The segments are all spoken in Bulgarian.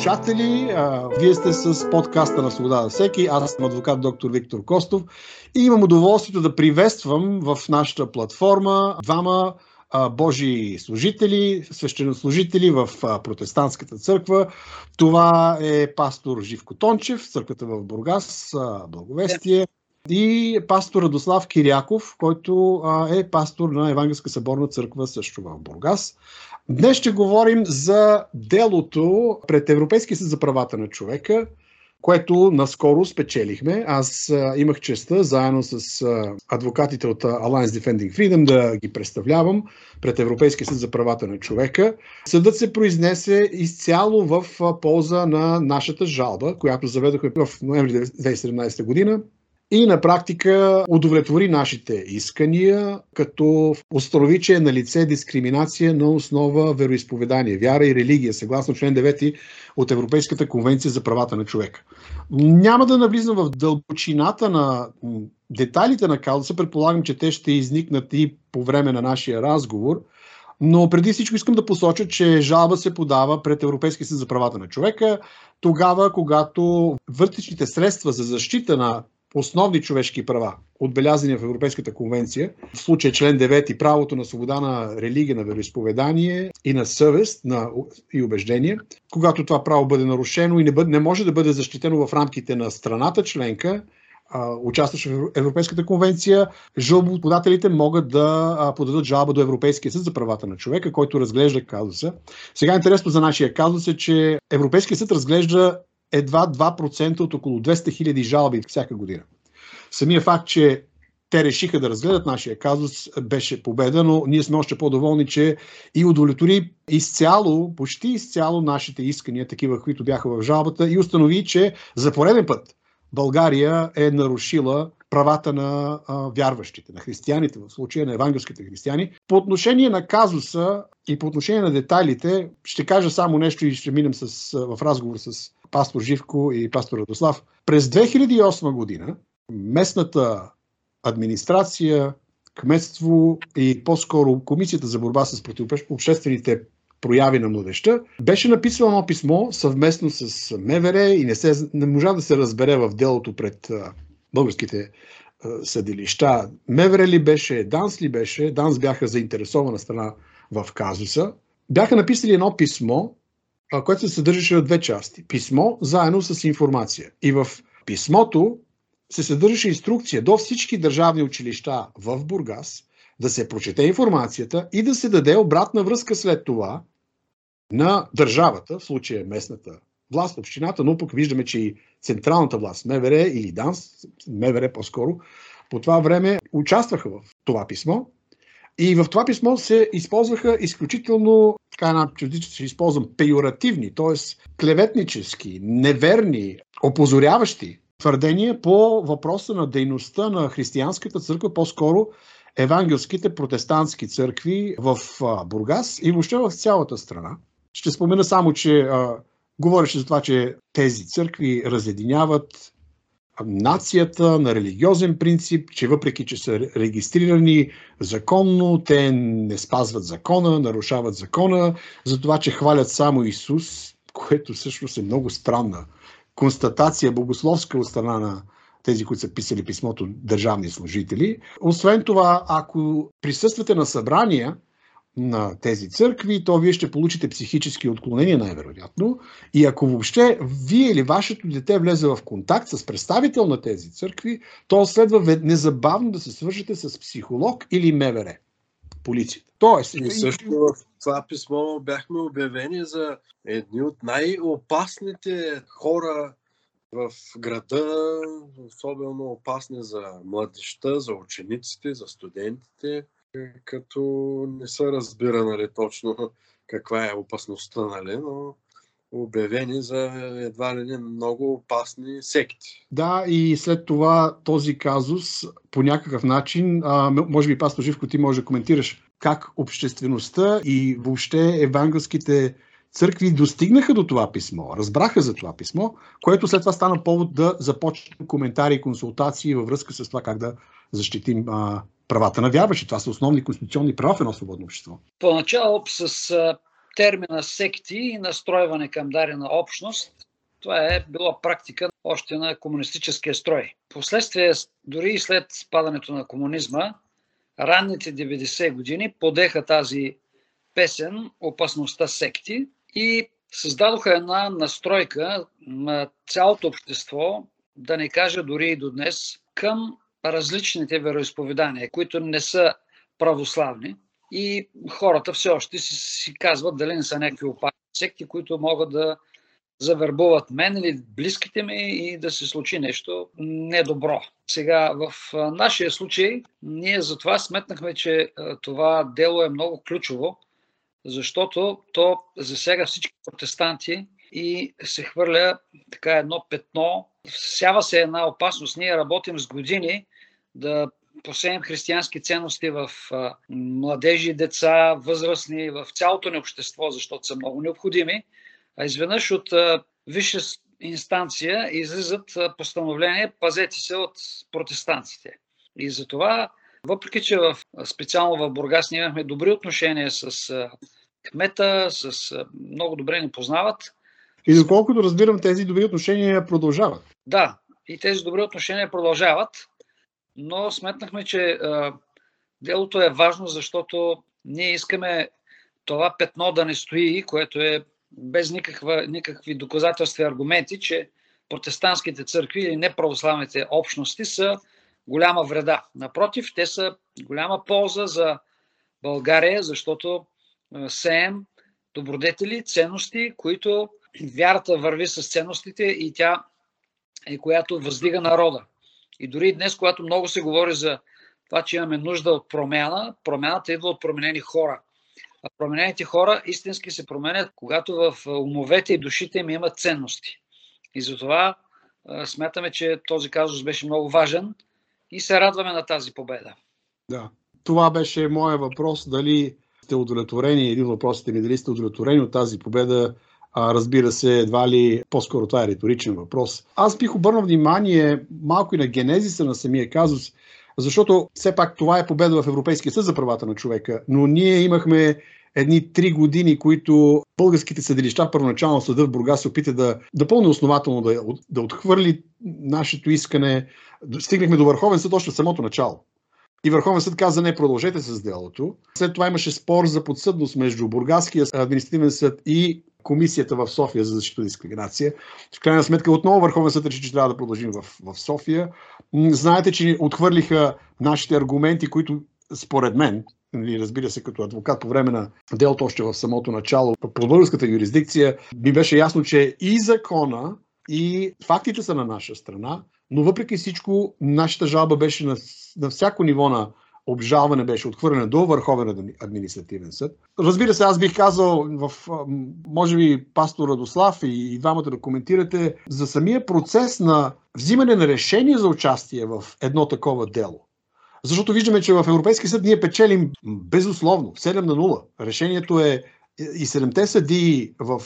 слушатели! Вие сте с подкаста на Свобода за всеки. Аз съм адвокат доктор Виктор Костов и имам удоволствието да приветствам в нашата платформа двама Божи служители, свещенослужители в протестантската църква. Това е пастор Живко Тончев, църквата в Бургас, Благовестие. И пастор Радослав Киряков, който е пастор на Евангелска съборна църква също в Бургас. Днес ще говорим за делото пред Европейския съд за правата на човека, което наскоро спечелихме. Аз имах честа, заедно с адвокатите от Alliance Defending Freedom, да ги представлявам пред Европейския съд за правата на човека. Съдът се произнесе изцяло в полза на нашата жалба, която заведохме в ноември 2017 година и на практика удовлетвори нашите искания, като установи, че е на лице дискриминация на основа вероисповедание, вяра и религия, съгласно член 9 от Европейската конвенция за правата на човека. Няма да навлизам в дълбочината на детайлите на казуса, предполагам, че те ще изникнат и по време на нашия разговор, но преди всичко искам да посоча, че жалба се подава пред Европейския съд за правата на човека, тогава, когато вътрешните средства за защита на основни човешки права, отбелязани в Европейската конвенция, в случая член 9 правото на свобода на религия, на вероисповедание и на съвест на, и убеждение, когато това право бъде нарушено и не, бъде, не може да бъде защитено в рамките на страната членка, участващ в Европейската конвенция, жалбоподателите могат да подадат жалба до Европейския съд за правата на човека, който разглежда казуса. Сега интересно за нашия казус е, че Европейския съд разглежда едва 2% от около 200 000 жалби всяка година. Самия факт, че те решиха да разгледат нашия казус, беше победа, но ние сме още по-доволни, че и удовлетвори изцяло, почти изцяло нашите искания, такива, които бяха в жалбата, и установи, че за пореден път България е нарушила правата на а, вярващите, на християните, в случая на евангелските християни. По отношение на казуса и по отношение на детайлите, ще кажа само нещо и ще минем с, в разговор с пастор Живко и пастор Радослав. През 2008 година местната администрация, кметство и по-скоро Комисията за борба с противообществените прояви на младеща, беше написано едно писмо съвместно с МВР и не, се, не можа да се разбере в делото пред българските съдилища. МВР ли беше, Данс ли беше, Данс бяха заинтересована страна в казуса. Бяха написали едно писмо, което се съдържаше в две части. Писмо заедно с информация. И в писмото се съдържаше инструкция до всички държавни училища в Бургас да се прочете информацията и да се даде обратна връзка след това на държавата, в случая местната власт, общината, но пък виждаме, че и централната власт, МВР или ДАНС, МВР по-скоро, по това време участваха в това писмо. И в това писмо се използваха изключително така една чудичка ще използвам, пейоративни, т.е. клеветнически, неверни, опозоряващи твърдения по въпроса на дейността на християнската църква, по-скоро евангелските протестантски църкви в Бургас и въобще в цялата страна. Ще спомена само, че а, говореше за това, че тези църкви разединяват нацията на религиозен принцип, че въпреки, че са регистрирани законно, те не спазват закона, нарушават закона, за това, че хвалят само Исус, което всъщност е много странна констатация богословска от страна на тези, които са писали писмото държавни служители. Освен това, ако присъствате на събрания, на тези църкви, то вие ще получите психически отклонения най-вероятно. И ако въобще вие или вашето дете влезе в контакт с представител на тези църкви, то следва незабавно да се свържете с психолог или МВР, полицията. Тоест, и също в това писмо бяхме обявени за едни от най-опасните хора в града, особено опасни за младеща, за учениците, за студентите като не се разбира нали, точно каква е опасността, нали, но обявени за едва ли не много опасни секти. Да, и след това този казус по някакъв начин, а, може би Пастор Живко, ти може да коментираш как обществеността и въобще евангелските църкви достигнаха до това писмо, разбраха за това писмо, което след това стана повод да започнем коментари и консултации във връзка с това как да защитим а, правата на вярващи. Това са основни конституционни права в едно свободно общество. Поначало с термина секти и настройване към дадена общност. Това е била практика още на комунистическия строй. Последствие, дори и след падането на комунизма, ранните 90 години подеха тази песен Опасността секти и създадоха една настройка на цялото общество, да не кажа дори и до днес, към различните вероисповедания, които не са православни. И хората все още си, си казват дали не са някакви опасни секти, които могат да завербуват мен или близките ми и да се случи нещо недобро. Сега, в нашия случай, ние затова сметнахме, че това дело е много ключово, защото то засяга всички протестанти и се хвърля така едно петно. Сява се една опасност. Ние работим с години да посеем християнски ценности в младежи, деца, възрастни, в цялото ни общество, защото са много необходими. А изведнъж от висша инстанция излизат постановления, пазете се от протестантите. И затова, въпреки че в, специално в Бургас ние имахме добри отношения с кмета, с много добре ни познават. И доколкото разбирам, тези добри отношения продължават. Да, и тези добри отношения продължават, но сметнахме, че а, делото е важно, защото ние искаме това петно да не стои, което е без никаква, никакви доказателства и аргументи, че протестантските църкви или неправославните общности са голяма вреда. Напротив, те са голяма полза за България, защото сеем добродетели, ценности, които вярата върви с ценностите и тя е която въздига народа. И дори днес, когато много се говори за това, че имаме нужда от промяна, промяната идва от променени хора. А променените хора истински се променят, когато в умовете и душите им имат ценности. И затова смятаме, че този казус беше много важен и се радваме на тази победа. Да. Това беше моя въпрос. Дали сте удовлетворени, един от въпросите ми, дали сте удовлетворени от тази победа, а, разбира се, едва ли по-скоро това е риторичен въпрос. Аз бих обърнал внимание малко и на генезиса на самия казус, защото все пак това е победа в Европейския съд за правата на човека, но ние имахме едни три години, които българските съдилища, първоначално съдът в Бургас се опита да, да основателно да, да отхвърли нашето искане. Стигнахме до Върховен съд още в самото начало. И Върховен съд каза не, продължете с делото. След това имаше спор за подсъдност между Бургаския административен съд и комисията в София за защита дискриминация. В крайна сметка отново Върховен съд реши, че трябва да продължим в, в София. Знаете, че отхвърлиха нашите аргументи, които според мен, нали, разбира се, като адвокат по време на делото още в самото начало, по българската юрисдикция, ми беше ясно, че и закона, и фактите са на наша страна, но въпреки всичко, нашата жалба беше на, на всяко ниво на обжалване беше отхвърлена до Върховен административен съд. Разбира се, аз бих казал, в, може би пастор Радослав и, и двамата да коментирате за самия процес на взимане на решение за участие в едно такова дело. Защото виждаме, че в Европейския съд ние печелим безусловно 7 на 0. Решението е и седемте съдии в,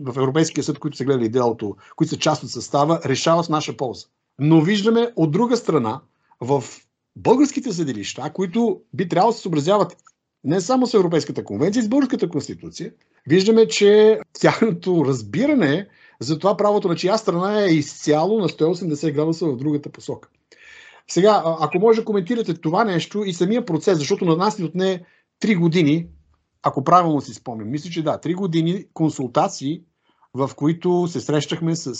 в Европейския съд, които са гледали делото, които са част от състава, решават в наша полза. Но виждаме от друга страна, в българските съдилища, които би трябвало да се съобразяват не само с Европейската конвенция, с Българската конституция, виждаме, че тяхното разбиране за това правото на чия страна е изцяло на 180 градуса в другата посока. Сега, ако може да коментирате това нещо и самия процес, защото на нас ни отне 3 години, ако правилно си спомням, мисля, че да, 3 години консултации, в които се срещахме с,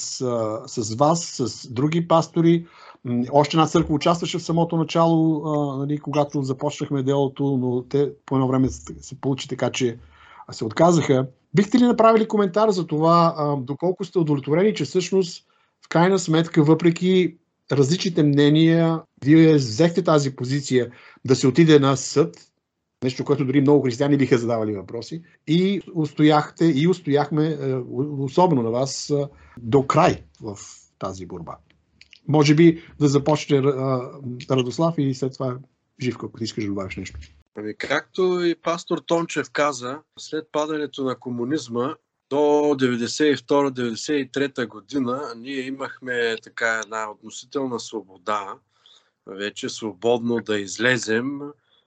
с вас, с други пастори. Още една църква участваше в самото начало, нали, когато започнахме делото, но те по едно време се получи така, че се отказаха. Бихте ли направили коментар за това, доколко сте удовлетворени, че всъщност в крайна сметка, въпреки различните мнения, вие взехте тази позиция да се отиде на съд, нещо, което дори много християни биха задавали въпроси, и устояхте, и устояхме, е, особено на вас, е, до край в тази борба. Може би да започне Радослав и след това Живко, ако ти искаш да добавиш нещо. Ами, както и пастор Тончев каза, след падането на комунизма до 92-93 година ние имахме така една относителна свобода, вече свободно да излезем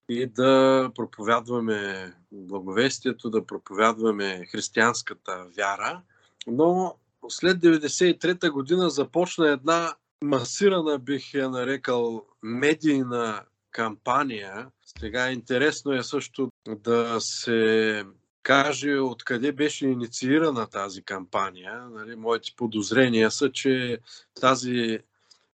и да проповядваме благовестието, да проповядваме християнската вяра. Но след 93-та година започна една масирана, бих я нарекал, медийна кампания. Сега интересно е също да се каже откъде беше инициирана тази кампания. Нали, моите подозрения са, че тази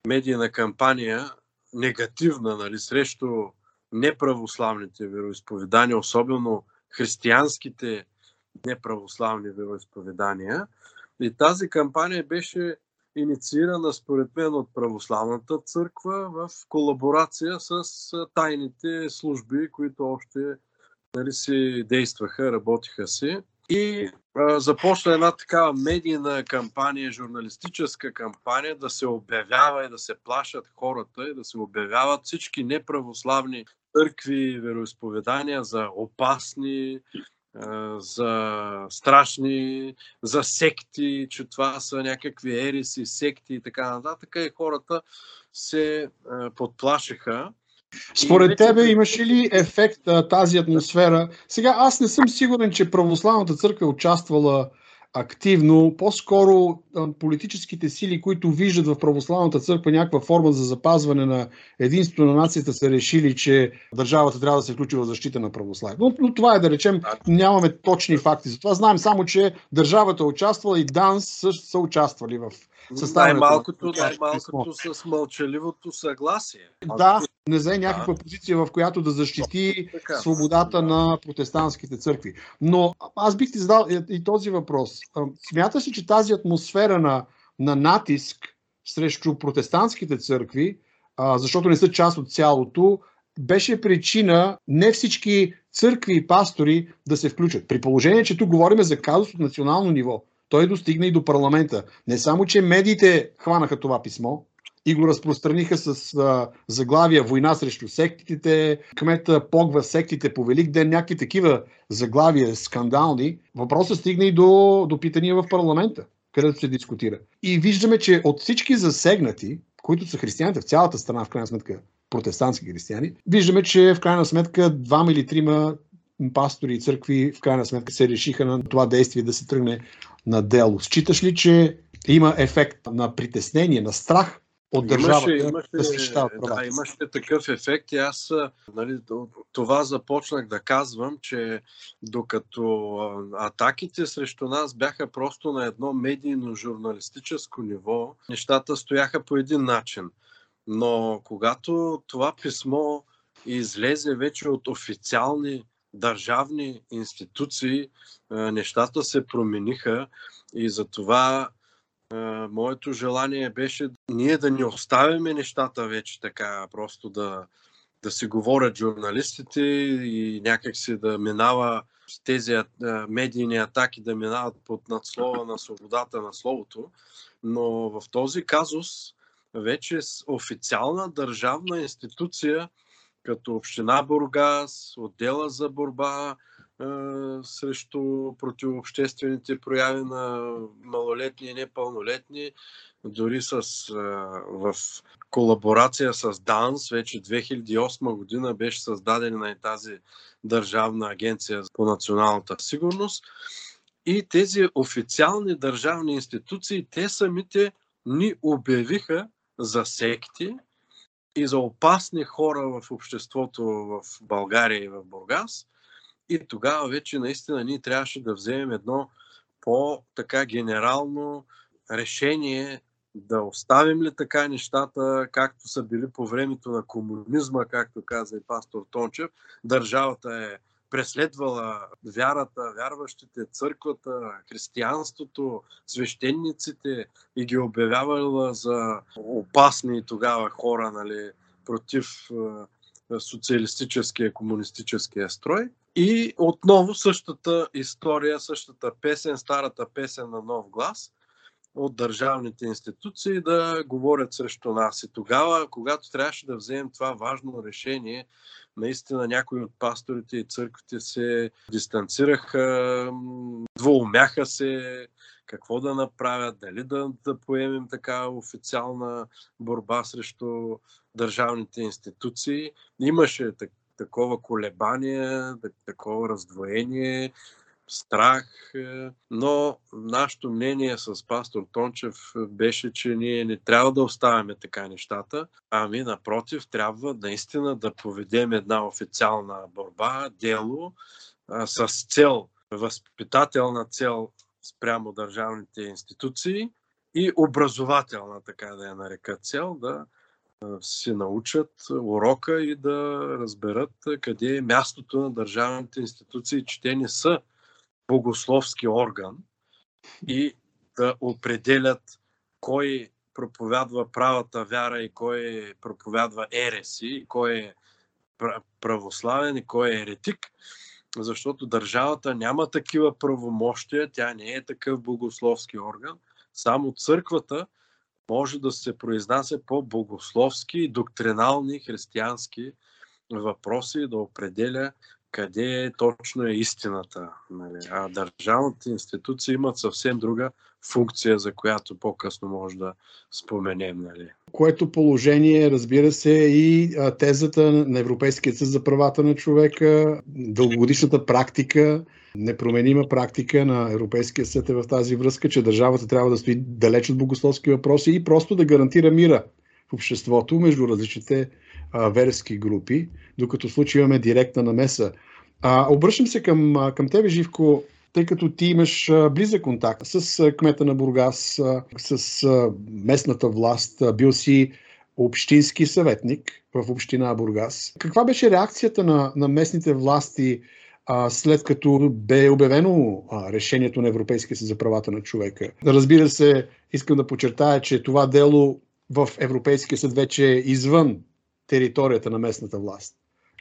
медийна кампания негативна нали, срещу неправославните вероисповедания, особено християнските неправославни вероисповедания. И тази кампания беше инициирана според мен от православната църква в колаборация с тайните служби, които още нали, си действаха, работиха си. И а, започна една такава медийна кампания, журналистическа кампания, да се обявява и да се плашат хората и да се обявяват всички неправославни църкви вероисповедания за опасни, за страшни, за секти, че това са някакви ериси, секти и така нататък. И хората се подплашиха. Според тебе имаше ли ефект тази атмосфера? Сега аз не съм сигурен, че православната църква е участвала активно. По-скоро политическите сили, които виждат в православната църква някаква форма за запазване на единството на нацията, са решили, че държавата трябва да се включи в защита на православие. Но, но това е да речем, нямаме точни факти за това. Знаем само, че държавата е участвала и ДАНС също са участвали в най-малкото, най-малкото с мълчаливото съгласие. Да, не взе някаква позиция, в която да защити така. свободата на протестантските църкви. Но аз бих ти задал и този въпрос. Смяташ ли, че тази атмосфера на, на натиск срещу протестантските църкви, защото не са част от цялото, беше причина не всички църкви и пастори да се включат. При положение, че тук говорим за казус от национално ниво той достигна и до парламента. Не само, че медиите хванаха това писмо и го разпространиха с а, заглавия Война срещу сектите, кмета погва сектите по Велик ден, някакви такива заглавия скандални. Въпросът стигна и до, до питания в парламента, където се дискутира. И виждаме, че от всички засегнати, които са християните в цялата страна, в крайна сметка протестантски християни, виждаме, че в крайна сметка двама или трима пастори и църкви в крайна сметка се решиха на това действие да се тръгне на дело. Считаш ли, че има ефект на притеснение, на страх от държавата имаше, имаше, да Да, имаше такъв ефект и аз нали, това започнах да казвам, че докато атаките срещу нас бяха просто на едно медийно-журналистическо ниво, нещата стояха по един начин. Но когато това писмо излезе вече от официални държавни институции нещата се промениха и затова моето желание беше ние да не оставяме нещата вече така, просто да, да си говорят журналистите и някакси да минава тези медийни атаки да минават под надслова на свободата на словото. Но в този казус вече официална държавна институция като Община Бургас, отдела за борба е, срещу противообществените прояви на малолетни и непълнолетни, дори с, е, в колаборация с ДАНС, вече 2008 година беше създадена и тази Държавна агенция по националната сигурност. И тези официални държавни институции, те самите ни обявиха за секти, и за опасни хора в обществото в България и в Бургас. И тогава вече наистина ние трябваше да вземем едно по-така генерално решение да оставим ли така нещата, както са били по времето на комунизма, както каза и пастор Тончев. Държавата е преследвала вярата, вярващите, църквата, християнството, свещениците и ги обявявала за опасни тогава хора, нали, против социалистическия, комунистическия строй. И отново същата история, същата песен, старата песен на нов глас от държавните институции да говорят срещу нас. И тогава, когато трябваше да вземем това важно решение, наистина някои от пасторите и църквите се дистанцираха, двоумяха се, какво да направят, дали да, да поемем така официална борба срещу държавните институции. Имаше такова колебание, такова раздвоение, страх, е, но нашето мнение с пастор Тончев беше, че ние не трябва да оставяме така нещата, ами напротив, трябва наистина да поведем една официална борба, дело, с цел, възпитателна цел спрямо държавните институции и образователна, така да я нарека цел, да си научат урока и да разберат къде е мястото на държавните институции, че те не са богословски орган и да определят кой проповядва правата вяра и кой проповядва ереси, и кой е православен и кой е еретик, защото държавата няма такива правомощия, тя не е такъв богословски орган. Само църквата може да се произнася по богословски доктринални християнски въпроси да определя къде точно е истината. Нали? А държавните институции имат съвсем друга функция, за която по-късно може да споменем. Нали? Което положение, разбира се, и тезата на Европейския съд за правата на човека, дългогодишната практика, непроменима практика на Европейския съд е в тази връзка, че държавата трябва да стои далеч от богословски въпроси и просто да гарантира мира в обществото между различните а, верски групи, докато в случай имаме директна намеса. А, обръщам се към, към тебе, Живко, тъй като ти имаш близък контакт с кмета на Бургас, с местната власт, бил си общински съветник в община Бургас. Каква беше реакцията на, на местните власти а, след като бе обявено а, решението на Европейския съд за правата на човека? Разбира се, искам да подчертая, че това дело в Европейския съд вече е извън територията на местната власт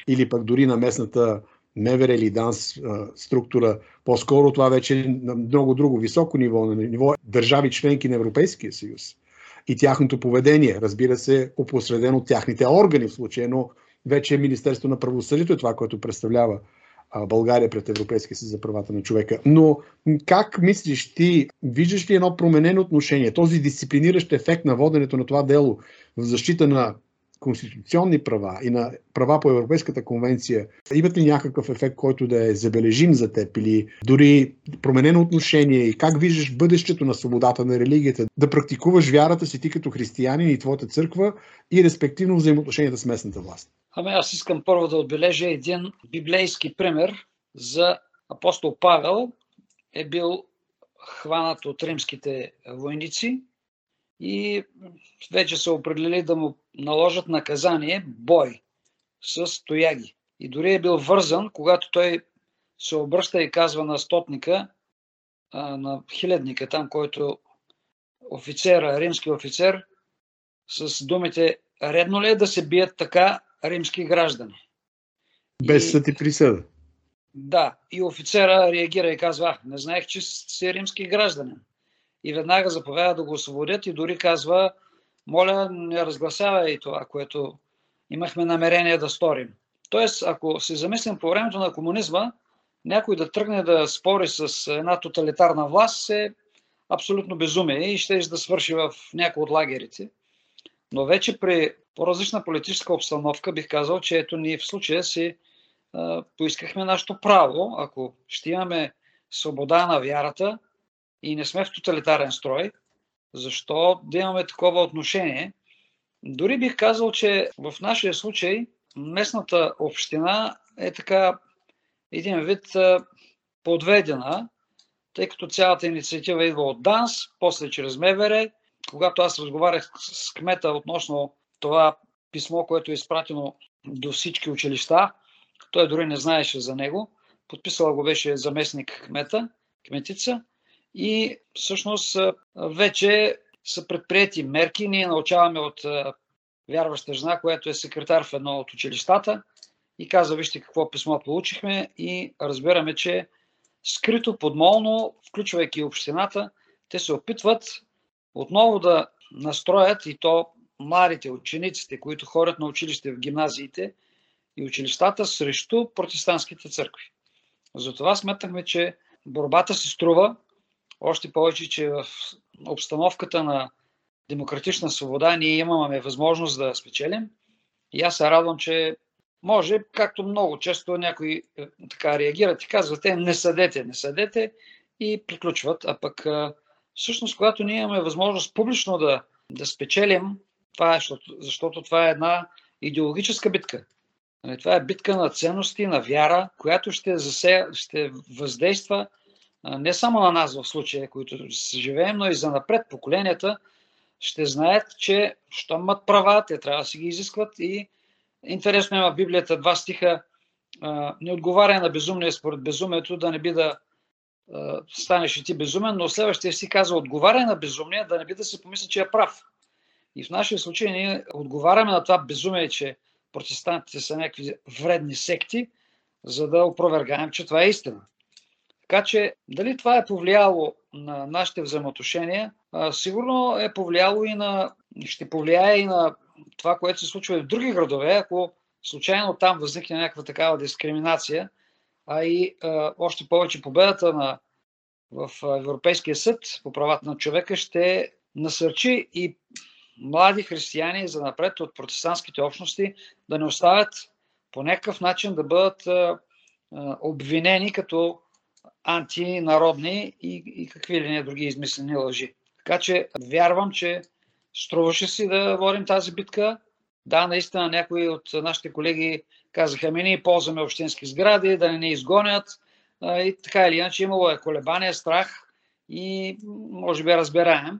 или пък дори на местната МВР или ДАНС структура. По-скоро това вече е на много друго високо ниво, на ниво държави членки на Европейския съюз. И тяхното поведение, разбира се, опосредено от тяхните органи в случая, но вече Министерство на правосъдието е това, което представлява България пред Европейския съюз за правата на човека. Но как мислиш ти, виждаш ли едно променено отношение, този дисциплиниращ ефект на воденето на това дело в защита на конституционни права и на права по Европейската конвенция, имат ли някакъв ефект, който да е забележим за теб? Или дори променено отношение и как виждаш бъдещето на свободата на религията, да практикуваш вярата си ти като християнин и твоята църква и респективно взаимоотношенията с местната власт? Ами аз искам първо да отбележа един библейски пример за апостол Павел е бил хванат от римските войници и вече са определили да му наложат наказание бой с тояги. И дори е бил вързан, когато той се обръща и казва на стотника, на хилядника, там, който офицера, римски офицер, с думите редно ли е да се бият така римски граждани? Без съд и присъда. Да, и офицера реагира и казва, не знаех, че си римски гражданин и веднага заповяда да го освободят и дори казва, моля, не разгласявай това, което имахме намерение да сторим. Тоест, ако се замислим по времето на комунизма, някой да тръгне да спори с една тоталитарна власт е абсолютно безумие и ще да свърши в някои от лагерите. Но вече при по-различна политическа обстановка бих казал, че ето ние в случая си а, поискахме нашето право, ако ще имаме свобода на вярата, и не сме в тоталитарен строй, защо да имаме такова отношение? Дори бих казал, че в нашия случай местната община е така един вид подведена, тъй като цялата инициатива идва от ДАНС, после чрез МВР. Когато аз разговарях с кмета относно това писмо, което е изпратено до всички училища, той дори не знаеше за него. Подписала го беше заместник кмета, кметица. И всъщност вече са предприяти мерки. Ние научаваме от вярваща жена, която е секретар в едно от училищата и каза, вижте какво писмо получихме и разбираме, че скрито, подмолно, включвайки общината, те се опитват отново да настроят и то младите учениците, които ходят на училище в гимназиите и училищата срещу протестантските църкви. Затова сметнахме, че борбата се струва, още повече, че в обстановката на демократична свобода ние имаме възможност да спечелим. И аз се радвам, че може, както много често някои е, така реагират и казват, те не съдете, не съдете и приключват. А пък всъщност, когато ние имаме възможност публично да, да спечелим, това е, защото, защото това е една идеологическа битка. Нали, това е битка на ценности, на вяра, която ще, засе, ще въздейства не само на нас в случая, които живеем, но и за напред поколенията ще знаят, че що имат права, те трябва да си ги изискват и интересно е в Библията два стиха не отговаря на безумния според безумието, да не би да станеш и ти безумен, но следващия си казва отговаря на безумния, да не би да се помисли, че е прав. И в нашия случай ние отговаряме на това безумие, че протестантите са някакви вредни секти, за да опровергаем, че това е истина. Така че, дали това е повлияло на нашите взаимоотношения, сигурно е повлияло и на, ще повлияе и на това, което се случва и в други градове, ако случайно там възникне някаква такава дискриминация, а и а, още повече победата на, в Европейския съд по правата на човека ще насърчи и млади християни за напред от протестантските общности да не оставят по някакъв начин да бъдат а, обвинени като антинародни и, и какви ли не други измислени лъжи. Така че вярвам, че струваше си да водим тази битка. Да, наистина някои от нашите колеги казаха, ами ние ползваме общински сгради, да не ни изгонят. И така или иначе имало е колебание, страх и може би разбираем.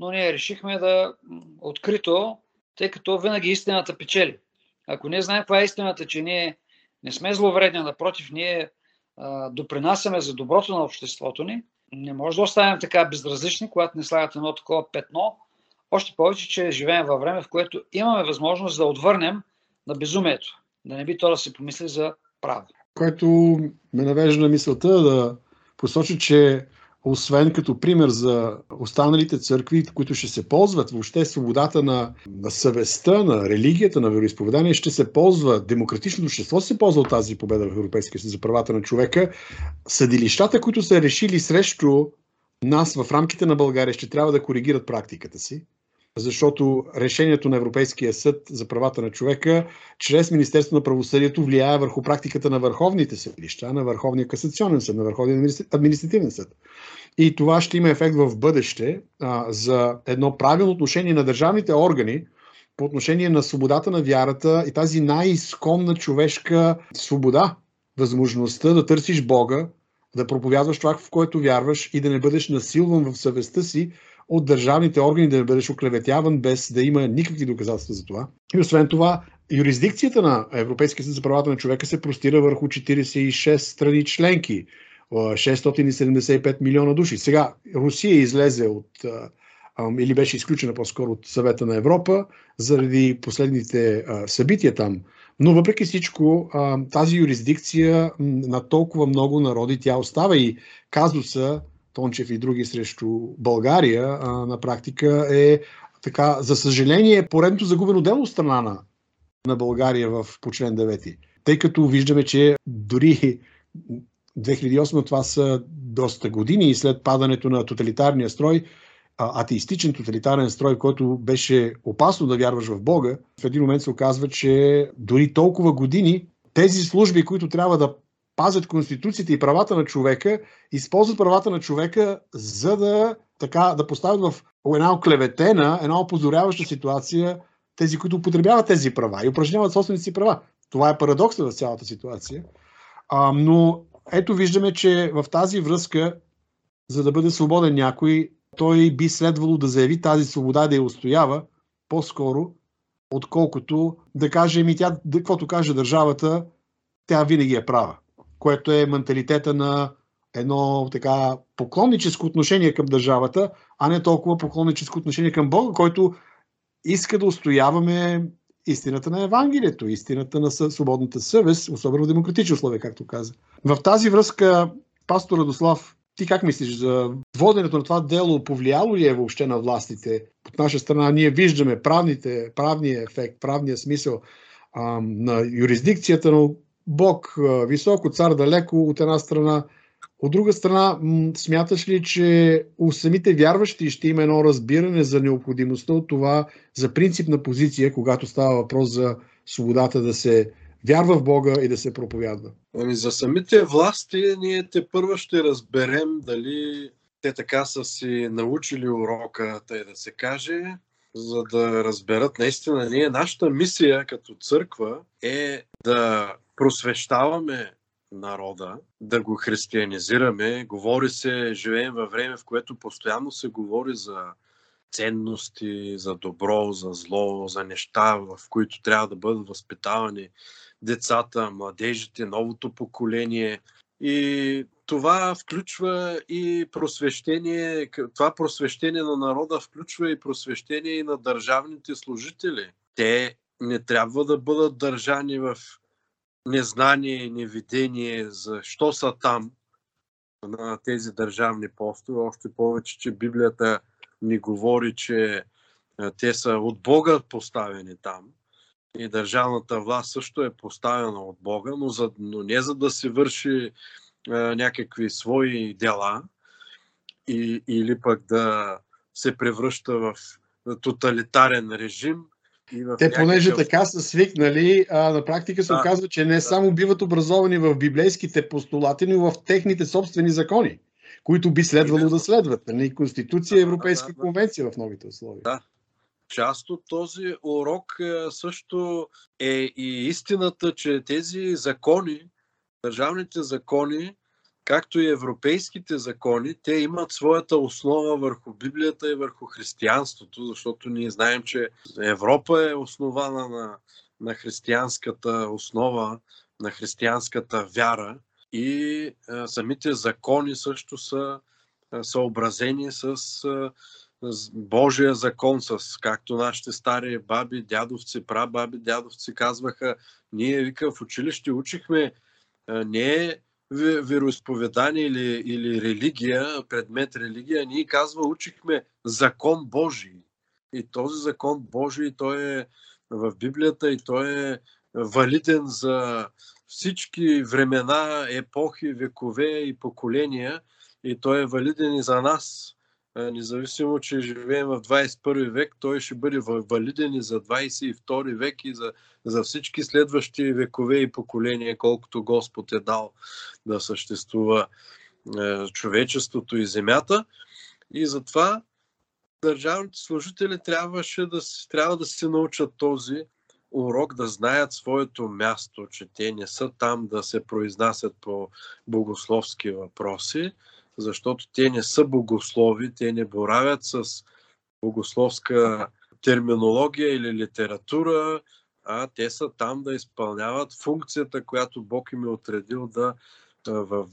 Но ние решихме да открито, тъй като винаги истината печели. Ако не знаем каква е истината, че ние не сме зловредни, напротив, ние допринасяме за доброто на обществото ни, не може да оставим така безразлични, когато не слагат едно такова петно, още повече, че живеем във време, в което имаме възможност да отвърнем на безумието, да не би то да се помисли за право. Което ме навежда на мисълта да посочи, че освен като пример за останалите църкви, които ще се ползват въобще свободата на, на съвестта, на религията, на вероисповедание, ще се ползва, демократичното общество се ползва от тази победа в Европейския съюз за правата на човека. Съдилищата, които са решили срещу нас в рамките на България, ще трябва да коригират практиката си защото решението на Европейския съд за правата на човека чрез Министерство на правосъдието влияе върху практиката на върховните съдилища, на Върховния касационен съд, на Върховния административен съд. И това ще има ефект в бъдеще а, за едно правилно отношение на държавните органи по отношение на свободата на вярата и тази най-изконна човешка свобода, възможността да търсиш Бога, да проповядваш това, в което вярваш и да не бъдеш насилван в съвестта си от държавните органи да бъдеш оклеветяван без да има никакви доказателства за това. И освен това, юрисдикцията на Европейския съд за правата на човека се простира върху 46 страни членки, 675 милиона души. Сега Русия излезе от или беше изключена по-скоро от съвета на Европа заради последните събития там. Но въпреки всичко, тази юрисдикция на толкова много народи, тя остава и казуса Тончев и други срещу България, а, на практика е така, за съжаление, поредното загубено дело от страна на, на България в, по член 9. Тъй като виждаме, че дори 2008 това са доста години и след падането на тоталитарния строй, атеистичен тоталитарен строй, който беше опасно да вярваш в Бога, в един момент се оказва, че дори толкова години тези служби, които трябва да пазят конституцията и правата на човека, използват правата на човека, за да, така, да поставят в една оклеветена, една опозоряваща ситуация тези, които употребяват тези права и упражняват собствените си права. Това е парадоксът в цялата ситуация. А, но ето виждаме, че в тази връзка, за да бъде свободен някой, той би следвало да заяви тази свобода да я устоява по-скоро, отколкото да каже, ми тя, каквото каже държавата, тя винаги е права което е менталитета на едно така поклонническо отношение към държавата, а не толкова поклонническо отношение към Бога, който иска да устояваме истината на Евангелието, истината на свободната съвест, особено в демократични условия, както каза. В тази връзка, пастор Радослав, ти как мислиш за воденето на това дело, повлияло ли е въобще на властите? От наша страна ние виждаме правните, правния ефект, правния смисъл а, на юрисдикцията, но Бог високо, цар далеко от една страна. От друга страна, смяташ ли, че у самите вярващи ще има едно разбиране за необходимостта от това, за принципна позиция, когато става въпрос за свободата да се вярва в Бога и да се проповядва. Ами за самите власти ние те първо ще разберем дали те така са си научили урока, тъй да се каже, за да разберат наистина ние. Нашата мисия като църква е да просвещаваме народа, да го християнизираме. Говори се, живеем във време, в което постоянно се говори за ценности, за добро, за зло, за неща, в които трябва да бъдат възпитавани децата, младежите, новото поколение. И това включва и просвещение, това просвещение на народа включва и просвещение и на държавните служители. Те не трябва да бъдат държани в незнание и невидение защо са там на тези държавни постове. Още повече, че Библията ни говори, че те са от Бога поставени там. И държавната власт също е поставена от Бога, но, за, но не за да се върши някакви свои дела и, или пък да се превръща в тоталитарен режим. И в Те, някакъв... понеже така са свикнали, а, на практика се да, оказва, че не да. само биват образовани в библейските постулати, но и в техните собствени закони, които би следвало да следват. Нали? Конституция, Европейска да, да, да. конвенция в новите условия. Да, част от този урок също е и истината, че тези закони държавните закони, както и европейските закони, те имат своята основа върху Библията и върху християнството, защото ние знаем, че Европа е основана на, на християнската основа, на християнската вяра. И а, самите закони също са а, съобразени с, а, с Божия закон, с както нашите стари баби, дядовци, прабаби, дядовци казваха, ние вика в училище учихме не е вероисповедание или, или религия, предмет религия, ние казва, учихме закон Божий. И този закон Божий, той е в Библията и той е валиден за всички времена, епохи, векове и поколения. И той е валиден и за нас независимо, че живеем в 21 век, той ще бъде валиден и за 22 век и за, за всички следващи векове и поколения, колкото Господ е дал да съществува е, човечеството и земята. И затова държавните служители трябваше да, трябва да се научат този урок, да знаят своето място, че те не са там да се произнасят по богословски въпроси, защото те не са богослови, те не боравят с богословска терминология или литература, а те са там да изпълняват функцията, която Бог им е отредил да, в,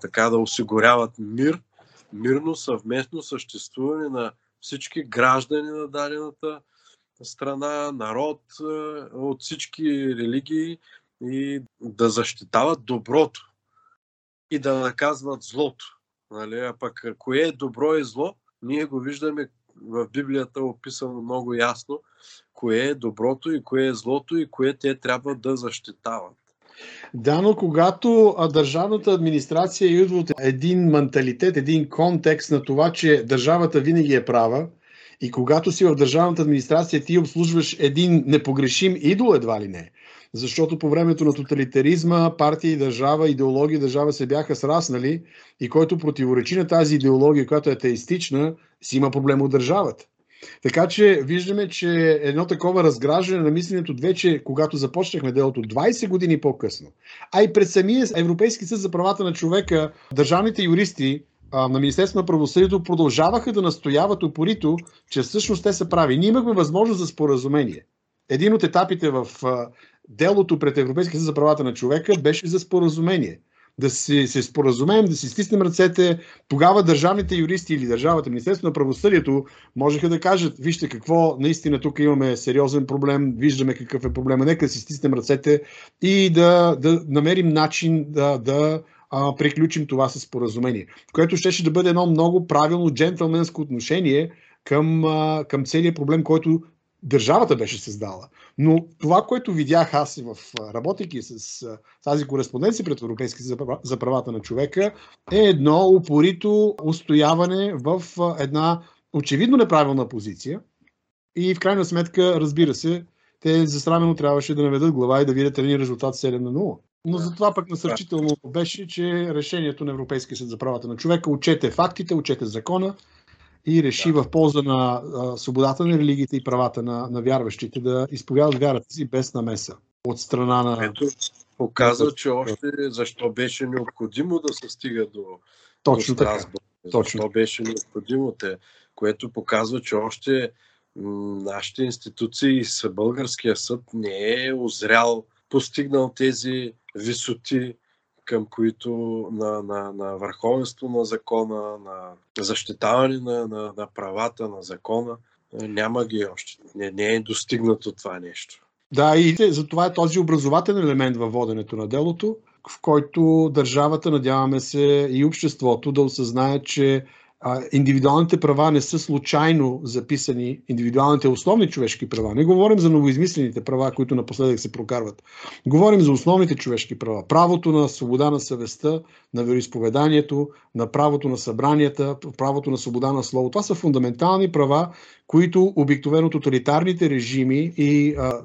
така, да осигуряват мир, мирно съвместно съществуване на всички граждани на дадената страна, народ от всички религии и да защитават доброто и да наказват злото. Нали? А пък кое е добро и зло, ние го виждаме в Библията описано много ясно, кое е доброто и кое е злото и кое те трябва да защитават. Да, но когато държавната администрация идва от един менталитет, един контекст на това, че държавата винаги е права, и когато си в държавната администрация, ти обслужваш един непогрешим идол, едва ли не. Защото по времето на тоталитаризма партия и държава, идеология и държава се бяха сраснали и който противоречи на тази идеология, която е теистична, си има проблем от държавата. Така че виждаме, че едно такова разграждане на мисленето вече, когато започнахме делото 20 години по-късно, а и пред самия Европейски съд за правата на човека, държавните юристи на Министерство на правосъдието продължаваха да настояват упорито, че всъщност те са прави. Ние имахме възможност за споразумение. Един от етапите в делото пред Европейския съд за правата на човека беше за споразумение. Да се, се споразумеем, да си стиснем ръцете. Тогава държавните юристи или държавата, Министерство на правосъдието, можеха да кажат, вижте какво, наистина тук имаме сериозен проблем, виждаме какъв е проблема, нека да си стиснем ръцете и да, да намерим начин да, да а, приключим това с споразумение. Което ще, да бъде едно много правилно джентлменско отношение към, а, към целият проблем, който държавата беше създала. Но това, което видях аз в работейки с тази кореспонденция пред Европейския за правата на човека, е едно упорито устояване в една очевидно неправилна позиция и в крайна сметка, разбира се, те засрамено трябваше да наведат глава и да видят един резултат 7 на 0. Но за това пък насърчително беше, че решението на Европейския съд за правата на човека отчете фактите, отчете закона и реши да. в полза на а, свободата на религиите и правата на, на вярващите да изповядат вярата си без намеса от страна на. Ето, показва, че още защо беше необходимо да се стига до, Точно до така. Точно. Защо беше необходимо те, което показва, че още нашите институции и българския съд не е озрял, постигнал тези висоти, към които на, на, на върховенство на закона, на защитаване на, на, на правата на закона, няма ги още. Не, не е достигнато това нещо. Да, и за това е този образователен елемент във воденето на делото, в който държавата, надяваме се, и обществото да осъзнае, че индивидуалните права не са случайно записани, индивидуалните основни човешки права. Не говорим за новоизмислените права, които напоследък се прокарват. Говорим за основните човешки права. Правото на свобода на съвестта, на вероисповеданието, на правото на събранията, правото на свобода на слово. Това са фундаментални права, които обикновено тоталитарните режими и а,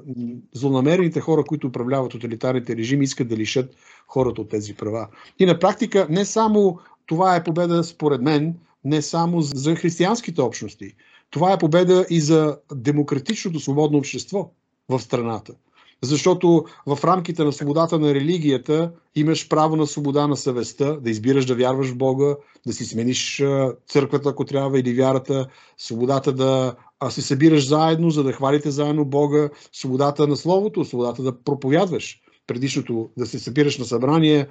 злонамерените хора, които управляват тоталитарните режими, искат да лишат хората от тези права. И на практика не само това е победа, според мен, не само за християнските общности. Това е победа и за демократичното свободно общество в страната. Защото в рамките на свободата на религията имаш право на свобода на съвестта, да избираш да вярваш в Бога, да си смениш църквата, ако трябва, или вярата, свободата да се събираш заедно, за да хвалите заедно Бога, свободата на Словото, свободата да проповядваш. Предишното да се събираш на събрание,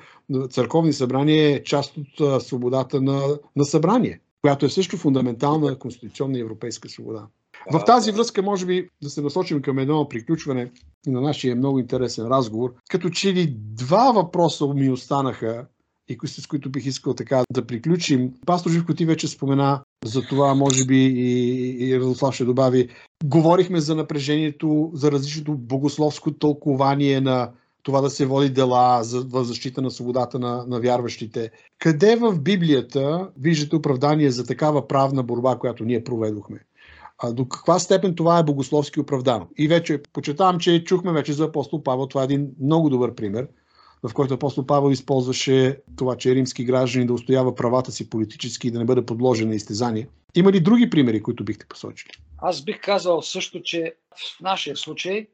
църковни събрания е част от свободата на, на събрание, която е също фундаментална конституционна европейска свобода. В тази връзка, може би, да се насочим към едно приключване на нашия много интересен разговор. Като че ли два въпроса ми останаха и с които бих искал така да приключим. Пастор Живко, ти вече спомена за това, може би и, и Радослав ще добави. Говорихме за напрежението, за различното богословско тълкование на това да се води дела за защита на свободата на, на вярващите. Къде в Библията виждате оправдание за такава правна борба, която ние проведохме? А до каква степен това е богословски оправдано? И вече почетавам, че чухме вече за апостол Павел. Това е един много добър пример, в който апостол Павел използваше това, че е римски граждани да устоява правата си политически и да не бъде подложен на изтезание. Има ли други примери, които бихте посочили? Аз бих казал също, че в нашия случай,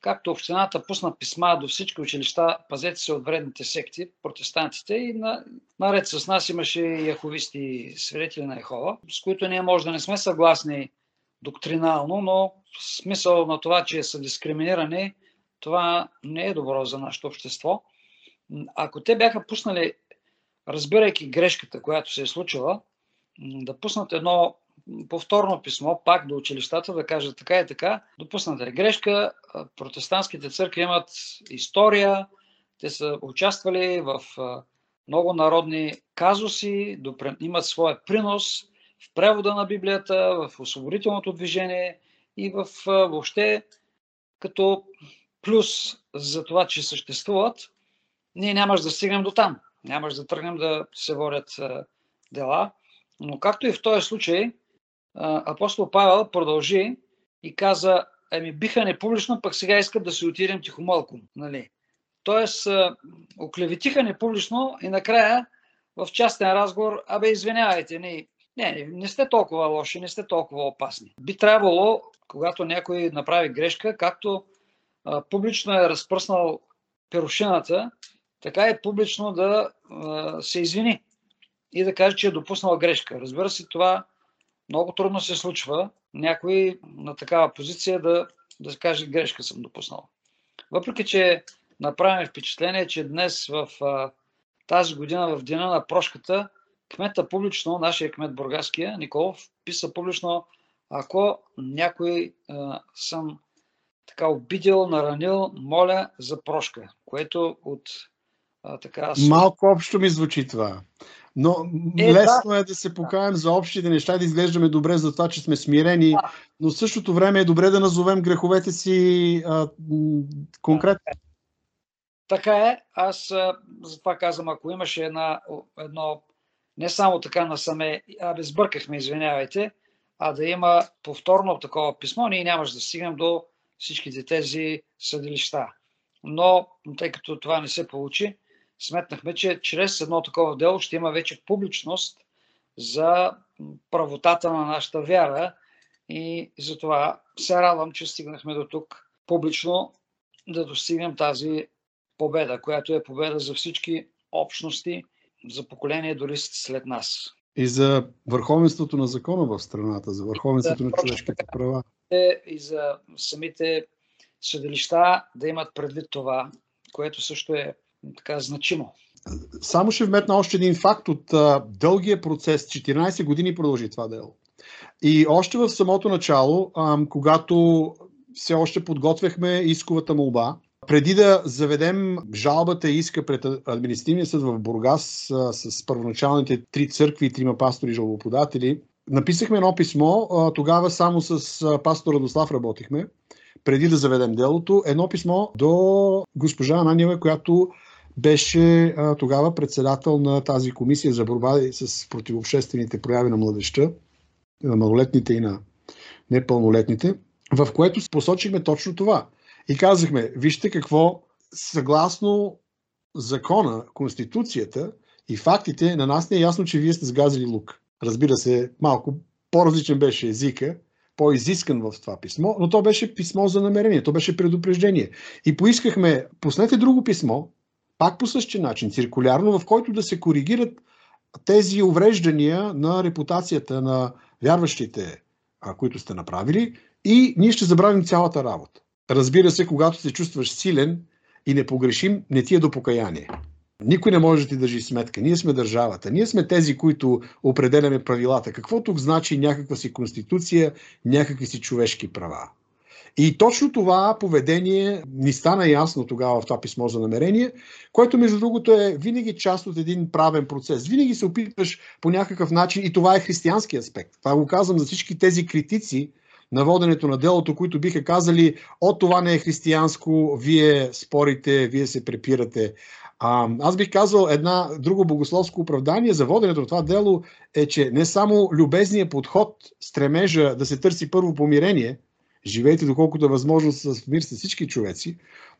както общината пусна писма до всички училища, пазете се от вредните секти, протестантите и на, наред с нас имаше и яховисти свидетели на Ехова, с които ние може да не сме съгласни доктринално, но смисъл на това, че са дискриминирани, това не е добро за нашето общество. Ако те бяха пуснали, разбирайки грешката, която се е случила, да пуснат едно повторно писмо пак до училищата, да кажат така и така, допусната е грешка, протестантските църкви имат история, те са участвали в много народни казуси, имат своя принос в превода на Библията, в освободителното движение и в въобще като плюс за това, че съществуват, ние нямаш да стигнем до там. Нямаш да тръгнем да се водят дела. Но както и в този случай, апостол Павел продължи и каза, еми биха не публично, пък сега искат да се отидем тихомълко. Нали? Тоест, оклеветиха не публично и накрая в частен разговор, абе извинявайте, не, не, не сте толкова лоши, не сте толкова опасни. Би трябвало, когато някой направи грешка, както а, публично е разпръснал перушината, така и публично да а, се извини и да каже, че е допуснал грешка. Разбира се, това много трудно се случва. Някой на такава позиция да, да каже грешка съм допуснал. Въпреки, че направим впечатление, че днес в а, тази година, в Дена на прошката, кмета публично, нашия кмет Бургаския, Николов, писа публично, ако някой а, съм така обидел, наранил, моля за прошка, което от а, така... Малко общо ми звучи това. Но е, лесно да. е да се покаем за общите неща да изглеждаме добре за това, че сме смирени, да. но в същото време е добре да назовем греховете си а, конкретно. Да. Така е. Аз затова казвам, ако имаше една, едно не само така насаме, абе сбъркахме, извинявайте, а да има повторно такова писмо, ние нямаше да стигнем до всичките тези съдилища. Но, тъй като това не се получи, сметнахме, че чрез едно такова дело ще има вече публичност за правотата на нашата вяра и затова се радвам, че стигнахме до тук публично да достигнем тази победа, която е победа за всички общности, за поколение дори след нас. И за върховенството на закона в страната, за върховенството на човешките права. И за самите съдилища да имат предвид това, което също е така значимо. Само ще вметна още един факт от а, дългия процес. 14 години продължи това дело. И още в самото начало, а, когато все още подготвяхме исковата молба, преди да заведем жалбата и иска пред административния съд в Бургас а, с първоначалните три църкви и трима пастори жалбоподатели, написахме едно писмо. А, тогава само с а, пастор Радослав работихме, преди да заведем делото. Едно писмо до госпожа Ананева, която беше а, тогава председател на тази комисия за борба с противообществените прояви на младеща, на малолетните и на непълнолетните, в което посочихме точно това. И казахме, вижте какво, съгласно закона, конституцията и фактите, на нас не е ясно, че вие сте сгазили лук. Разбира се, малко по-различен беше езика, по-изискан в това писмо, но то беше писмо за намерение, то беше предупреждение. И поискахме, пуснете друго писмо, пак по същия начин, циркулярно, в който да се коригират тези увреждания на репутацията на вярващите, които сте направили, и ние ще забравим цялата работа. Разбира се, когато се чувстваш силен и непогрешим, не ти е до покаяние. Никой не може да ти държи сметка. Ние сме държавата. Ние сме тези, които определяме правилата. Какво тук значи някаква си конституция, някакви си човешки права? И точно това поведение ни стана ясно тогава в това писмо за намерение, което между другото е винаги част от един правен процес. Винаги се опитваш по някакъв начин, и това е християнски аспект. Това го казвам за всички тези критици на воденето на делото, които биха казали, о, това не е християнско, вие спорите, вие се препирате. А, аз бих казал една друго богословско оправдание за воденето на това дело е, че не само любезният подход, стремежа да се търси първо помирение, живейте доколкото е възможно с мир с всички човеци,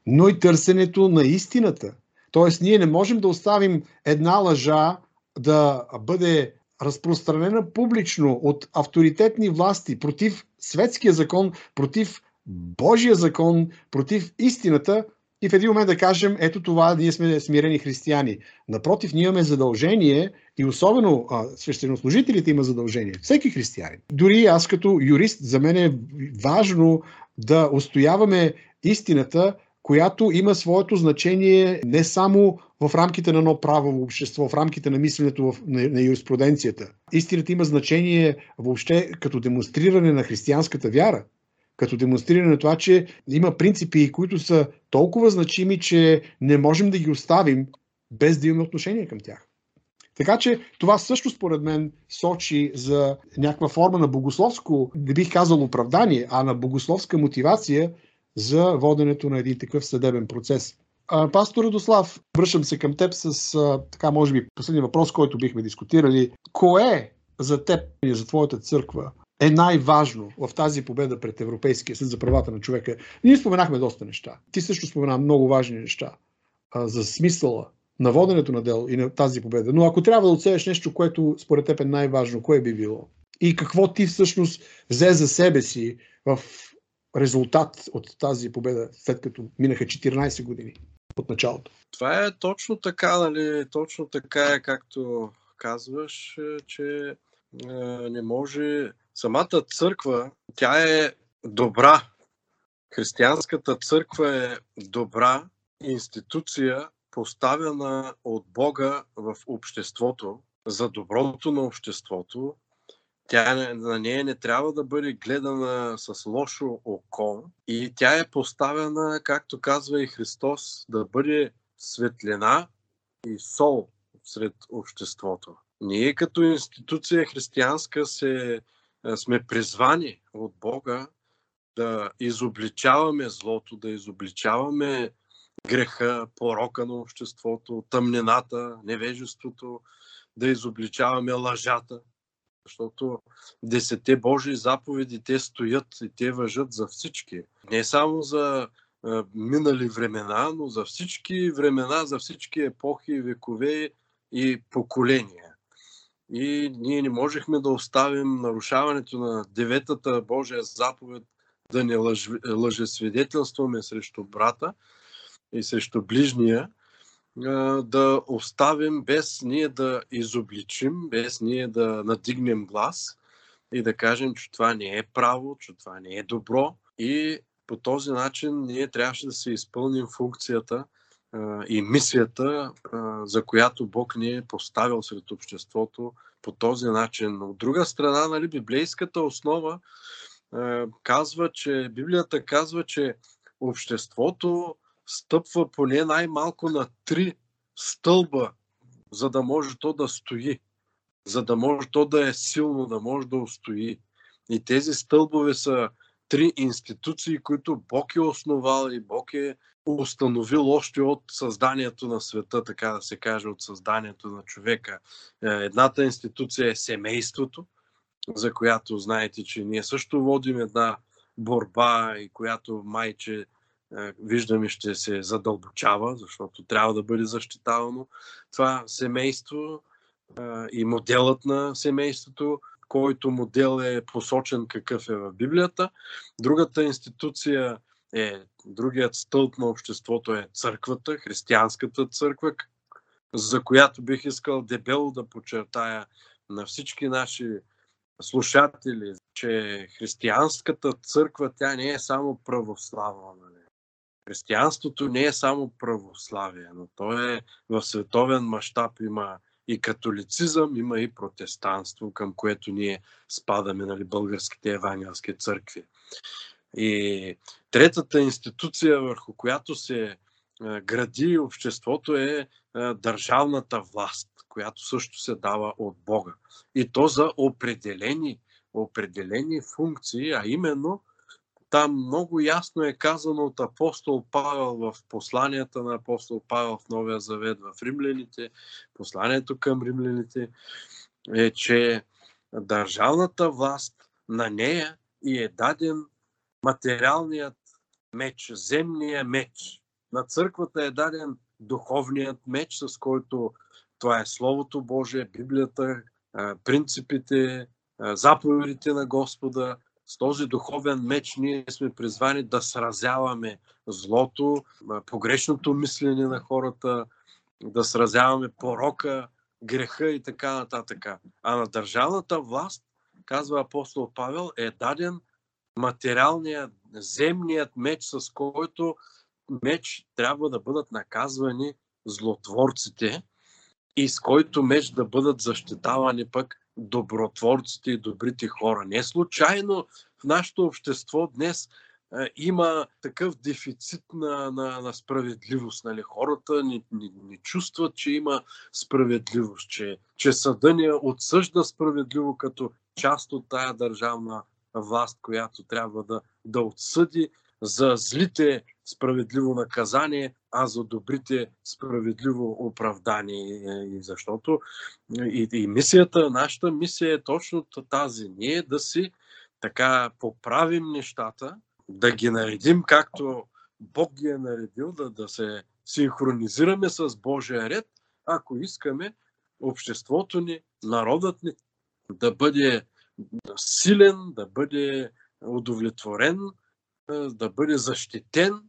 но и търсенето на истината. Тоест, ние не можем да оставим една лъжа да бъде разпространена публично от авторитетни власти против светския закон, против Божия закон, против истината и в един момент да кажем, ето това, ние сме смирени християни. Напротив, ние имаме задължение и особено свещенослужителите има задължение. Всеки християнин. Дори аз като юрист, за мен е важно да устояваме истината, която има своето значение не само в рамките на едно право общество, в рамките на мисленето в, на, на юриспруденцията. Истината има значение въобще като демонстриране на християнската вяра, като демонстриране на това, че има принципи, които са толкова значими, че не можем да ги оставим без да имаме отношение към тях. Така че това също според мен сочи за някаква форма на богословско, не бих казал оправдание, а на богословска мотивация за воденето на един такъв съдебен процес. Пастор Радослав, връщам се към теб с така, може би, последния въпрос, който бихме дискутирали. Кое за теб и за твоята църква е най-важно в тази победа пред Европейския съд за правата на човека? Ние споменахме доста неща. Ти също спомена много важни неща а, за смисъла на воденето на дело и на тази победа. Но ако трябва да отсееш нещо, което според теб е най-важно, кое би било? И какво ти всъщност взе за себе си в резултат от тази победа, след като минаха 14 години от началото. Това е точно така, нали? Точно така е, както казваш, че е, не може. Самата църква, тя е добра. Християнската църква е добра институция, поставена от Бога в обществото, за доброто на обществото, тя на нея не трябва да бъде гледана с лошо око и тя е поставена, както казва и Христос, да бъде светлина и сол сред обществото. Ние като институция християнска се, сме призвани от Бога да изобличаваме злото, да изобличаваме греха, порока на обществото, тъмнината, невежеството, да изобличаваме лъжата, защото десете Божии заповеди те стоят и те въжат за всички. Не само за минали времена, но за всички времена, за всички епохи, векове и поколения. И ние не можехме да оставим нарушаването на деветата Божия заповед да не лъж, лъжесвидетелстваме срещу брата и срещу ближния, да оставим без ние да изобличим, без ние да надигнем глас и да кажем, че това не е право, че това не е добро. И по този начин ние трябваше да се изпълним функцията и мисията, за която Бог ни е поставил сред обществото по този начин. От друга страна, нали, библейската основа казва, че Библията казва, че обществото стъпва поне най-малко на три стълба, за да може то да стои, за да може то да е силно, да може да устои. И тези стълбове са три институции, които Бог е основал и Бог е установил още от създанието на света, така да се каже, от създанието на човека. Е, едната институция е семейството, за която знаете, че ние също водим една борба и която майче е, виждаме ще се задълбочава, защото трябва да бъде защитавано това семейство е, и моделът на семейството, който модел е посочен какъв е в Библията. Другата институция е, другият стълб на обществото е църквата, християнската църква, за която бих искал дебело да подчертая на всички наши слушатели, че християнската църква, тя не е само православна. Нали? Християнството не е само православие, но то е в световен мащаб има и католицизъм, има и протестанство, към което ние спадаме, нали, българските евангелски църкви. И третата институция, върху която се гради обществото е държавната власт, която също се дава от Бога. И то за определени, определени функции, а именно там много ясно е казано от апостол Павел в посланията на апостол Павел в Новия Завет в римляните, посланието към римляните, е, че държавната власт на нея и е даден материалният меч, земния меч. На църквата е даден духовният меч, с който това е Словото Божие, Библията, принципите, заповедите на Господа, с този духовен меч ние сме призвани да сразяваме злото, погрешното мислене на хората, да сразяваме порока, греха и така нататък. А на държавната власт, казва апостол Павел, е даден материалният, земният меч, с който меч трябва да бъдат наказвани злотворците и с който меч да бъдат защитавани пък добротворците и добрите хора. Не случайно в нашето общество днес е, има такъв дефицит на, на, на справедливост. Нали? Хората не, не, не чувстват, че има справедливост, че, че съда ни отсъжда справедливо като част от тая държавна власт, която трябва да, да отсъди за злите справедливо наказание, а за добрите справедливо оправдание. И защото и, и мисията, нашата мисия е точно тази. Ние да си така поправим нещата, да ги наредим както Бог ги е наредил, да, да се синхронизираме с Божия ред, ако искаме обществото ни, народът ни да бъде силен, да бъде удовлетворен, да бъде защитен,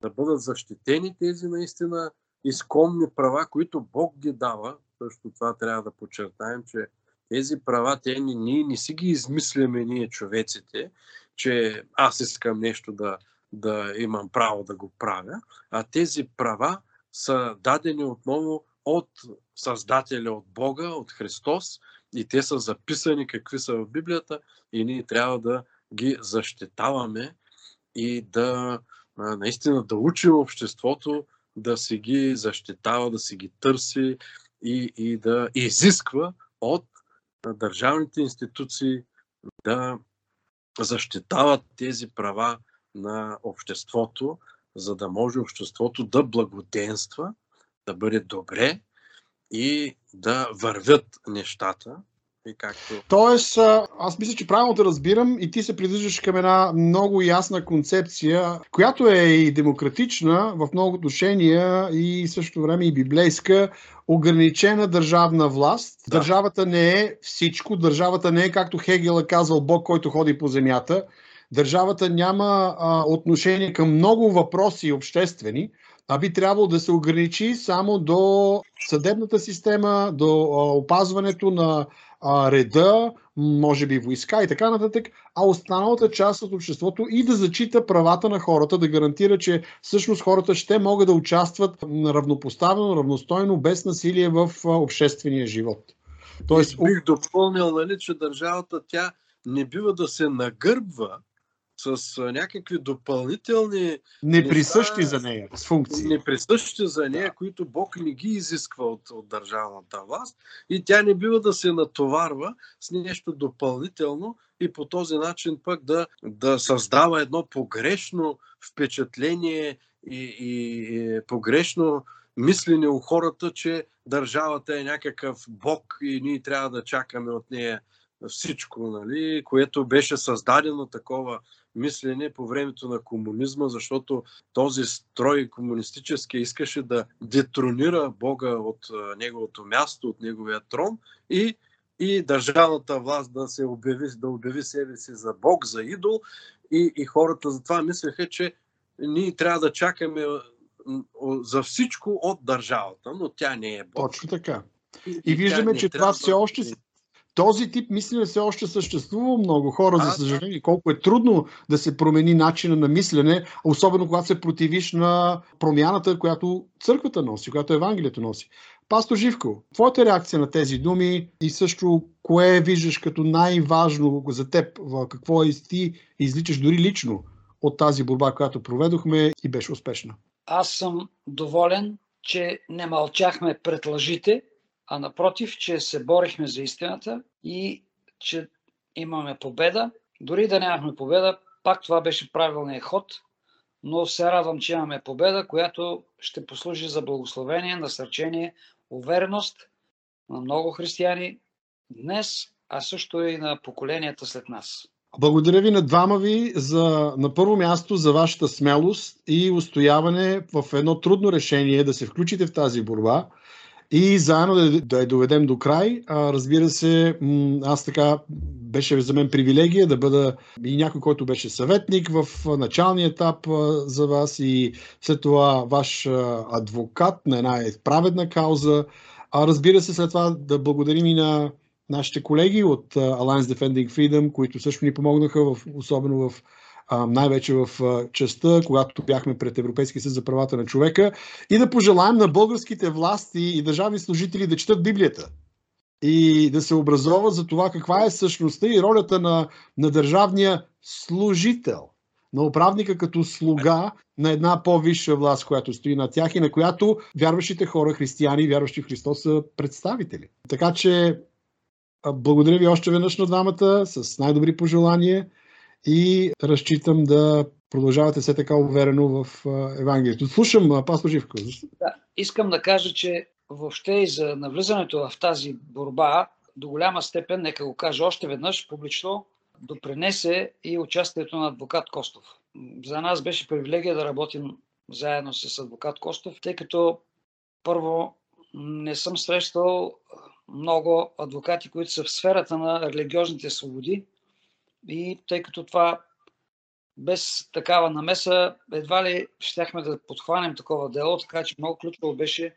да бъдат защитени тези наистина изконни права, които Бог ги дава. Също това трябва да подчертаем, че тези права, те ни, ние не си ги измисляме ние човеците, че аз искам нещо да, да имам право да го правя, а тези права са дадени отново от Създателя, от Бога, от Христос и те са записани какви са в Библията и ние трябва да ги защитаваме и да наистина да учим обществото да си ги защитава, да си ги търси и, и да изисква от държавните институции да защитават тези права на обществото, за да може обществото да благоденства, да бъде добре и да вървят нещата. И както... Тоест, аз мисля, че правилно те разбирам и ти се придържаш към една много ясна концепция, която е и демократична в много отношения и също време и библейска, ограничена държавна власт. Да. Държавата не е всичко, държавата не е както Хегел е казал Бог, който ходи по земята. Държавата няма а, отношение към много въпроси обществени, а би трябвало да се ограничи само до съдебната система, до опазването на реда, може би войска и така нататък, а останалата част от обществото и да зачита правата на хората, да гарантира, че всъщност хората ще могат да участват равнопоставено, равностойно, без насилие в обществения живот. Тоест, бих допълнил, нали, че държавата тя не бива да се нагърбва с някакви допълнителни. Неприсъщи неща, за нея, с функции. Неприсъщи за нея, да. които Бог не ги изисква от, от държавната власт. И тя не бива да се натоварва с нещо допълнително и по този начин пък да, да създава едно погрешно впечатление и, и, и погрешно мислене у хората, че държавата е някакъв бог и ние трябва да чакаме от нея всичко, нали, което беше създадено такова мислене по времето на комунизма, защото този строй комунистически искаше да детронира Бога от неговото място, от неговия трон и, и държавната власт да се обяви, да обяви себе си за Бог, за идол и, и хората затова мислеха, че ние трябва да чакаме за всичко от държавата, но тя не е Бог. Точно така. И, и виждаме, че това все още този тип мислене все още съществува много хора, за съжаление. Колко е трудно да се промени начина на мислене, особено когато се противиш на промяната, която църквата носи, която Евангелието носи. Пастор Живко, твоята реакция на тези думи и също кое виждаш като най-важно за теб, какво е ти изличаш дори лично от тази борба, която проведохме и беше успешна? Аз съм доволен, че не мълчахме пред лъжите, а напротив, че се борихме за истината и че имаме победа. Дори да нямахме победа, пак това беше правилният ход, но се радвам, че имаме победа, която ще послужи за благословение, насърчение, увереност на много християни днес, а също и на поколенията след нас. Благодаря ви на двама ви за, на първо място за вашата смелост и устояване в едно трудно решение да се включите в тази борба и заедно да, да я доведем до край. А, разбира се, аз така беше за мен привилегия да бъда и някой, който беше съветник в началния етап за вас и след това ваш адвокат на една праведна кауза. А разбира се, след това да благодарим и на нашите колеги от Alliance Defending Freedom, които също ни помогнаха, в, особено в най-вече в частта, когато бяхме пред Европейския съд за правата на човека, и да пожелаем на българските власти и държавни служители да четат Библията и да се образоват за това каква е същността и ролята на, на държавния служител, на управника като слуга на една по-висша власт, която стои на тях и на която вярващите хора, християни, вярващи в Христос са представители. Така че благодаря ви още веднъж на двамата с най-добри пожелания и разчитам да продължавате все така уверено в Евангелието. Слушам, пастор Живко. Да, искам да кажа, че въобще и за навлизането в тази борба до голяма степен, нека го кажа още веднъж публично, допринесе и участието на адвокат Костов. За нас беше привилегия да работим заедно с адвокат Костов, тъй като първо не съм срещал много адвокати, които са в сферата на религиозните свободи, и тъй като това без такава намеса едва ли щяхме да подхванем такова дело, така че много ключово беше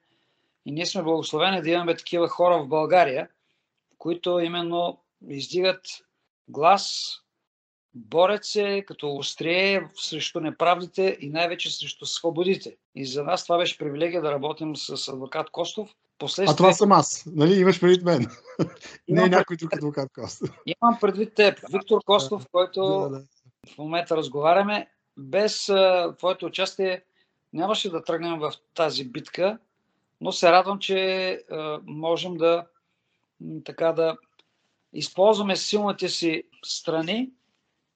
и ние сме благословени да имаме такива хора в България, които именно издигат глас, борят се като острие срещу неправдите и най-вече срещу свободите. И за нас това беше привилегия да работим с адвокат Костов. Последствие... А това съм аз, нали? Имаш предвид мен. Не е някой друг адвокат Костов. Имам предвид теб, Виктор Костов, който да, да. в момента разговаряме. Без а, твоето участие нямаше да тръгнем в тази битка, но се радвам, че а, можем да така да използваме силните си страни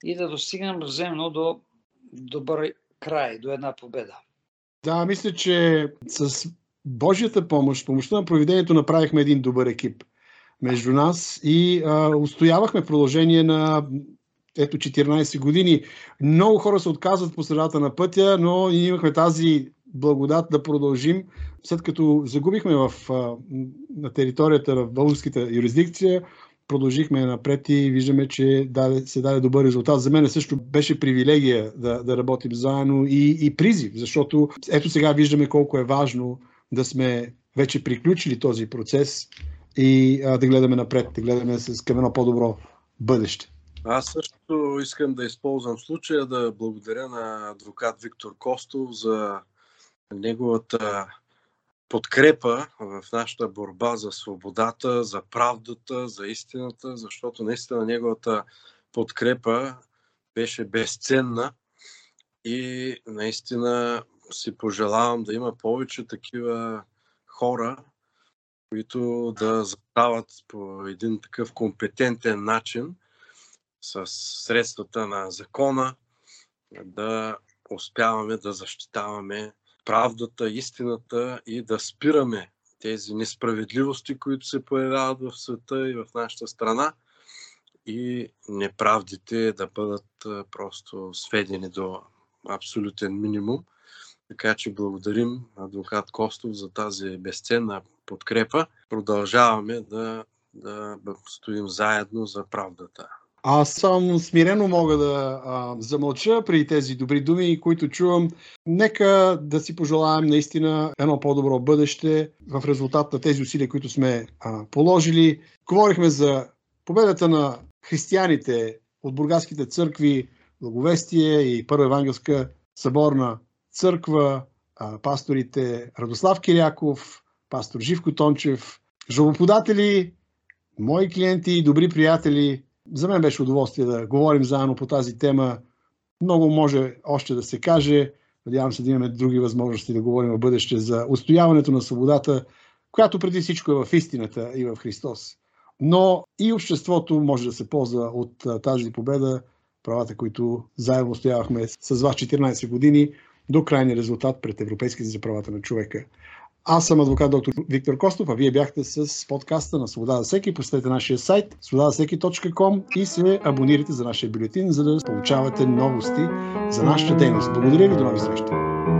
и да достигнем взаимно до добър край, до една победа. Да, мисля, че с Божията помощ, помощта на проведението направихме един добър екип. между нас и а, устоявахме в продължение на ето 14 години. Много хора се отказват по средата на пътя, но ние имахме тази благодат да продължим. След като загубихме в, на територията в българската юрисдикция, продължихме напред и виждаме, че даде, се даде добър резултат. За мен също беше привилегия да, да работим заедно и, и призив, защото ето сега виждаме колко е важно да сме вече приключили този процес и а, да гледаме напред, да гледаме с към едно по-добро бъдеще. Аз също искам да използвам случая да благодаря на адвокат Виктор Костов за неговата подкрепа в нашата борба за свободата, за правдата, за истината, защото наистина неговата подкрепа беше безценна и наистина си пожелавам да има повече такива хора, които да застават по един такъв компетентен начин с средствата на закона да успяваме да защитаваме правдата, истината и да спираме тези несправедливости, които се появяват в света и в нашата страна и неправдите да бъдат просто сведени до абсолютен минимум. Така че благодарим адвокат Костов за тази безценна подкрепа. Продължаваме да, да стоим заедно за правдата. Аз съм смирено мога да а, замълча при тези добри думи, които чувам. Нека да си пожелаем наистина едно по-добро бъдеще в резултат на тези усилия, които сме а, положили. Говорихме за победата на християните от бургаските църкви, Благовестие и Първа евангелска съборна църква, пасторите Радослав Киряков, пастор Живко Тончев, жалоподатели, мои клиенти и добри приятели – за мен беше удоволствие да говорим заедно по тази тема. Много може още да се каже. Надявам се да имаме други възможности да говорим в бъдеще за устояването на свободата, която преди всичко е в истината и в Христос. Но и обществото може да се ползва от тази победа, правата, които заедно устоявахме с вас 14 години до крайния резултат пред Европейските за правата на човека. Аз съм адвокат доктор Виктор Костов, а вие бяхте с подкаста на Свобода за всеки. Посетете нашия сайт свободазасеки.com и се абонирайте за нашия бюлетин, за да получавате новости за нашата дейност. Благодаря ви, до нови срещи!